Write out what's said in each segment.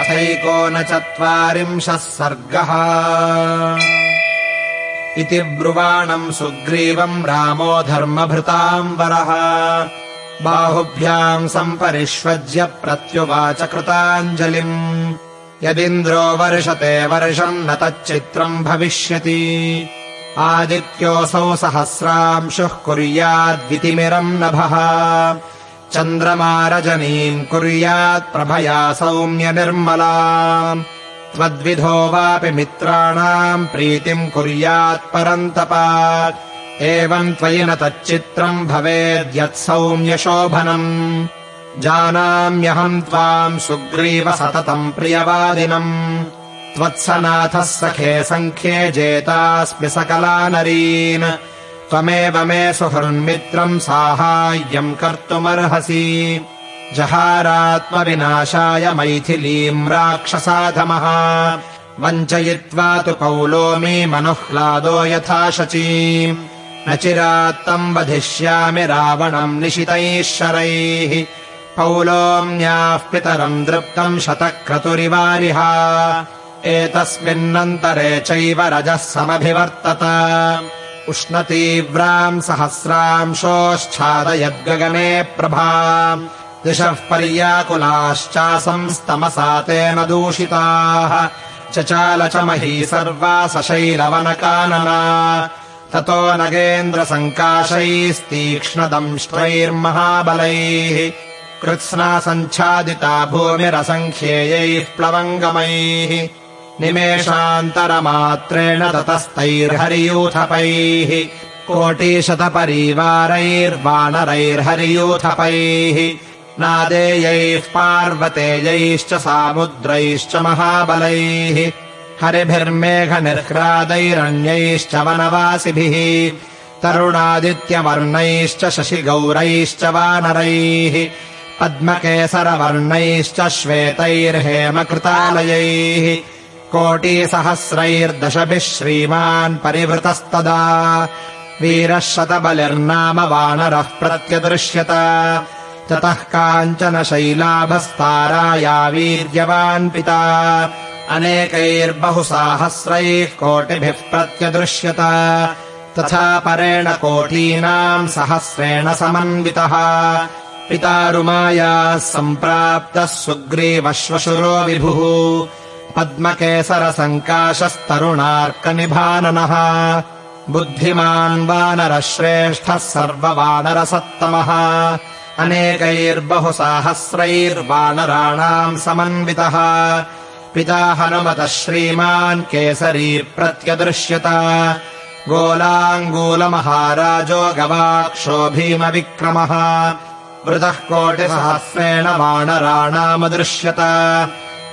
अथैकोनचत्वारिंशः सर्गः। इति ब्रुवाणम् सुग्रीवम् रामो धर्मभृताम् वरः बाहुभ्याम् सम्परिष्वज्य प्रत्युवाच कृताञ्जलिम्। यदिन्द्रो वर्षते वर्षम् न तच्चित्रम् भविष्यति। आदित्योऽसौ सहस्रांशुः कुर्याद्वितिमिरम् नभः चन्द्रमारजनीम् कुर्यात् प्रभया सौम्य निर्मला त्वद्विधो वापि मित्राणाम् प्रीतिम् कुर्यात् परन्तपा एवम् न तच्चित्रम् भवेद्यत्सौम्यशोभनम् जानाम्यहम् त्वाम् सुग्रीव सततम् प्रियवादिनम्। त्वत्सनाथः सखे सङ्ख्ये जेतास्मि सकला नरीन् त्वमेव मे सुहृन्मित्रम् साहाय्यम् कर्तुमर्हसि। जहारात्मविनाशाय मैथिलीम् राक्षसाधमः। वञ्चयित्वा तु कौलोमी मनुह्लादो यथा शची न चिरात्तम् वधिष्यामि रावणम् निशितैः शरैः पौलोम्याः पितरम् दृप्तम् शतक्रतुरिवारिह। एतस्मिन्नन्तरे चैव रजः समभिवर्तत उष्णतीव्राम् सहस्रांशोच्छादयद्गगने प्रभा। दिशः पर्याकुलाश्चासंस्तमसा तेन दूषिताः। चचाल च मही सर्वा सशैलवनकानना ततो नगेन्द्रसङ्काशैस्तीक्ष्णदंष्ट्रैर्महाबलैः कृत्स्ना सञ्छादिता भूमिरसङ्ख्येयैः प्लवङ्गमैः निमेषान्तरमात्रेण ततस्तैर्हरियूथपैः कोटिशतपरीवारैर्वानरैर्हरियूथपैः नादेयैः पार्वतेयैश्च सामुद्रैश्च महाबलैः हरिभिर्मेघनिर्ह्रादैरण्यैश्च वनवासिभिः तरुणादित्यवर्णैश्च शशिगौरैश्च वानरैः पद्मकेसरवर्णैश्च श्वेतैर्हेमकृतालयैः कोटिसहस्रैर्दशभिः श्रीमान् परिवृतस्तदा। वीरः शतबलिर्नाम वानरः प्रत्यदृश्यत। ततः काञ्चन शैलाभस्ताराया वीर्यवान् पिता। अनेकैर्बहुसाहस्रैः कोटिभिः प्रत्यदृश्यत। तथा परेण कोटीनाम् सहस्रेण समन्वितः। पितारुमायाः सम्प्राप्तः सुग्रीवश्वशुरो विभुः पद्मकेसरसङ्काशस्तरुणार्कनिभाननः। बुद्धिमान् वानरः श्रेष्ठः सर्ववानरसत्तमः। अनेकैर्बहुसाहस्रैर्वानराणाम् समन्वितः। पिता हनुमतः श्रीमान् केसरी प्रत्यदृश्यत। गोलाङ्गूलमहाराजो गवाक्षो भीमविक्रमः। वृतः कोटिसहस्रेण वानराणामदृश्यत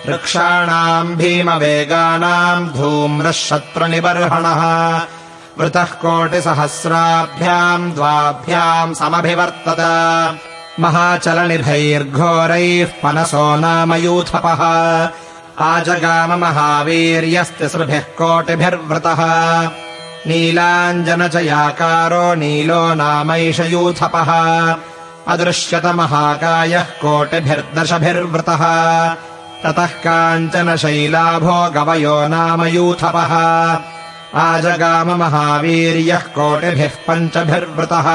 वृक्षाणाम् भीमवेगानाम् धूम्रः शत्रुनिबर्हणः। वृतः कोटिसहस्राभ्याम् द्वाभ्याम् समभिवर्तत। महाचलनिभैर्घोरैः पनसो नाम यूथपः। आजगाममहावीर्यस्तिसृभिः कोटिभिर्वृतः। नीलाञ्जनचयाकारो नीलो नामैष यूथपः। अदृश्यतमहाकायः कोटिभिर्दशभिर्वृतः ततः काञ्चन शैलाभो गवयो नाम यूथपः। आजगाममहावीर्यः कोटिभिः पञ्चभिर्वृतः।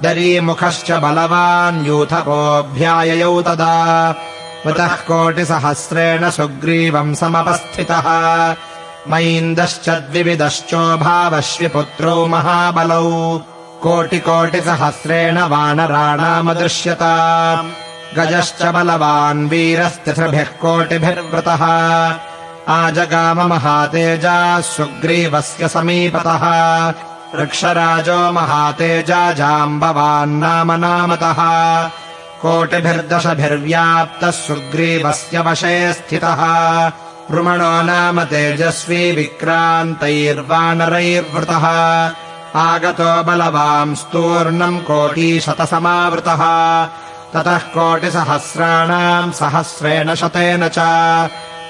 दरीमुखश्च बलवान् यूथपोऽभ्याययौ तदा। वृतः कोटिसहस्रेण सुग्रीवम् समवस्थितः। मैन्दश्च द्विविदश्चोभावश्विपुत्रौ महाबलौ। कोटिकोटिसहस्रेण वानराणामदृश्यत गजश्च बलवान् वीरस्तिसृभिः कोटिभिर्वृतः। आजगाममहातेजाः सुग्रीवस्य समीपतः। वृक्षराजो महातेजा जाम्बवान्नाम नामतः कोटिभिर्दशभिर्व्याप्तः सुग्रीवस्य वशे स्थितः। रुमणो नाम तेजस्वी विक्रान्तैर्वानरैर्वृतः। आगतो बलवांस्तूर्णम् कोटीशतसमावृतः ततः कोटिसहस्राणाम् सहस्रेण शतेन च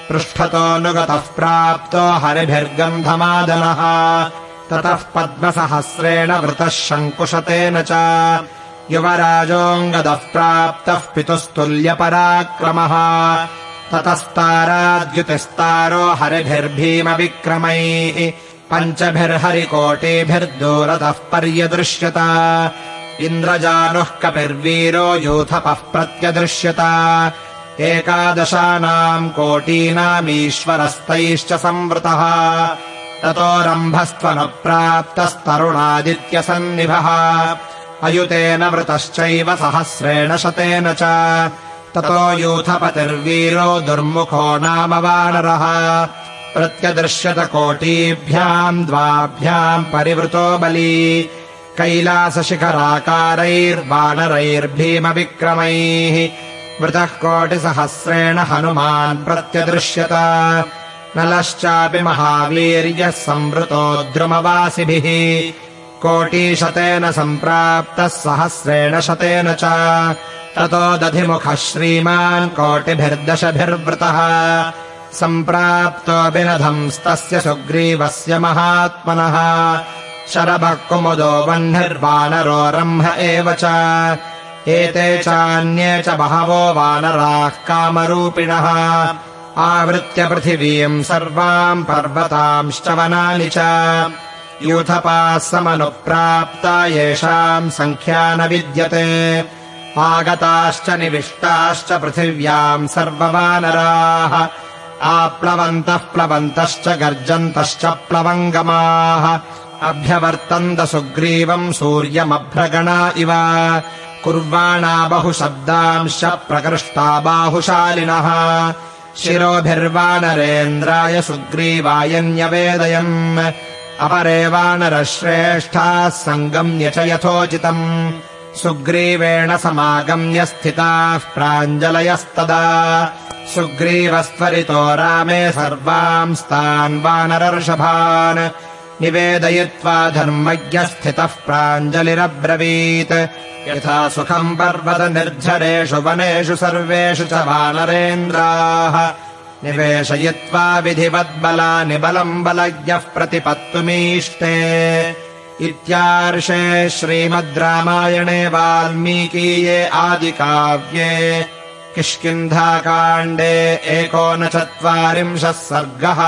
पृष्ठतोऽनुगतः प्राप्तो हरिभिर्गन्धमादनः। ततः पद्मसहस्रेण वृतः शङ्कुशतेन च युवराजोऽङ्गदः प्राप्तः पितुस्तुल्यपराक्रमः। ततस्ताराद्युतिस्तारो हरिभिर्भीमविक्रमैः। पञ्चभिर्हरिकोटिभिर्दूरतः पर्यदृश्यत इन्द्रजानुः कपिर्वीरो यूथपः प्रत्यदृश्यत। एकादशानाम् कोटीनामीश्वरस्तैश्च संवृतः। ततोरम्भस्त्वनुप्राप्तस्तरुणादित्यसन्निभः अयुतेन वृतश्चैव सहस्रेण शतेन च। ततो यूथपतिर्वीरो दुर्मुखो नाम वानरः प्रत्यदृश्यत कोटीभ्याम् द्वाभ्याम् परिवृतो बली कैलासशिखराकारैर्वानरैर्भीमविक्रमैः वृतः कोटिसहस्रेण हनुमान् प्रत्यदृश्यत। नलश्चापि महावीर्यः संवृतो द्रुमवासिभिः। कोटिशतेन सम्प्राप्तः सहस्रेण शतेन च। ततो दधिमुखः श्रीमान् कोटिभिर्दशभिर्वृतः। सम्प्राप्तो विनधंस्तस्य सुग्रीवस्य महात्मनः शरभः कुमुदो वह्निर्वानरो रम्भ एव च। एते चान्ये च बहवो वानराः कामरूपिणः। आवृत्य पृथिवीम् सर्वाम् पर्वतांश्च वनानि च। यूथपाः समनुप्राप्ता येषाम् सङ्ख्या न विद्यते। आगताश्च निविष्टाश्च पृथिव्याम् सर्ववानराः। आप्लवन्तः प्लवन्तश्च गर्जन्तश्च प्लवङ्गमाः अभ्यवर्तन्त सुग्रीवम् सूर्यमभ्रगणा इव। कुर्वाणा बहुशब्दांश्च प्रकृष्टा बाहुशालिनः। शिरोभिर्वानरेन्द्राय सुग्रीवाय न्यवेदयम्। अपरे वानरश्रेष्ठाः सङ्गम्य च यथोचितम्। सुग्रीवेण समागम्य स्थिताः प्राञ्जलयस्तदा। सुग्रीवस्त्वरितो रामे सर्वांस्तान् वानरर्षभान् निवेदयित्वा धर्मज्ञस्थितः प्राञ्जलिरब्रवीत्। यथा सुखम् पर्वत निर्झरेषु वनेषु सर्वेषु च वानरेन्द्राः। निवेशयित्वा विधिवद्बलानि बलम् बलज्ञः प्रतिपत्तुमीष्टे। इत्यार्षे श्रीमद् रामायणे वाल्मीकीये आदिकाव्ये। किष्किन्धाकाण्डे एकोनचत्वारिंशः सर्गः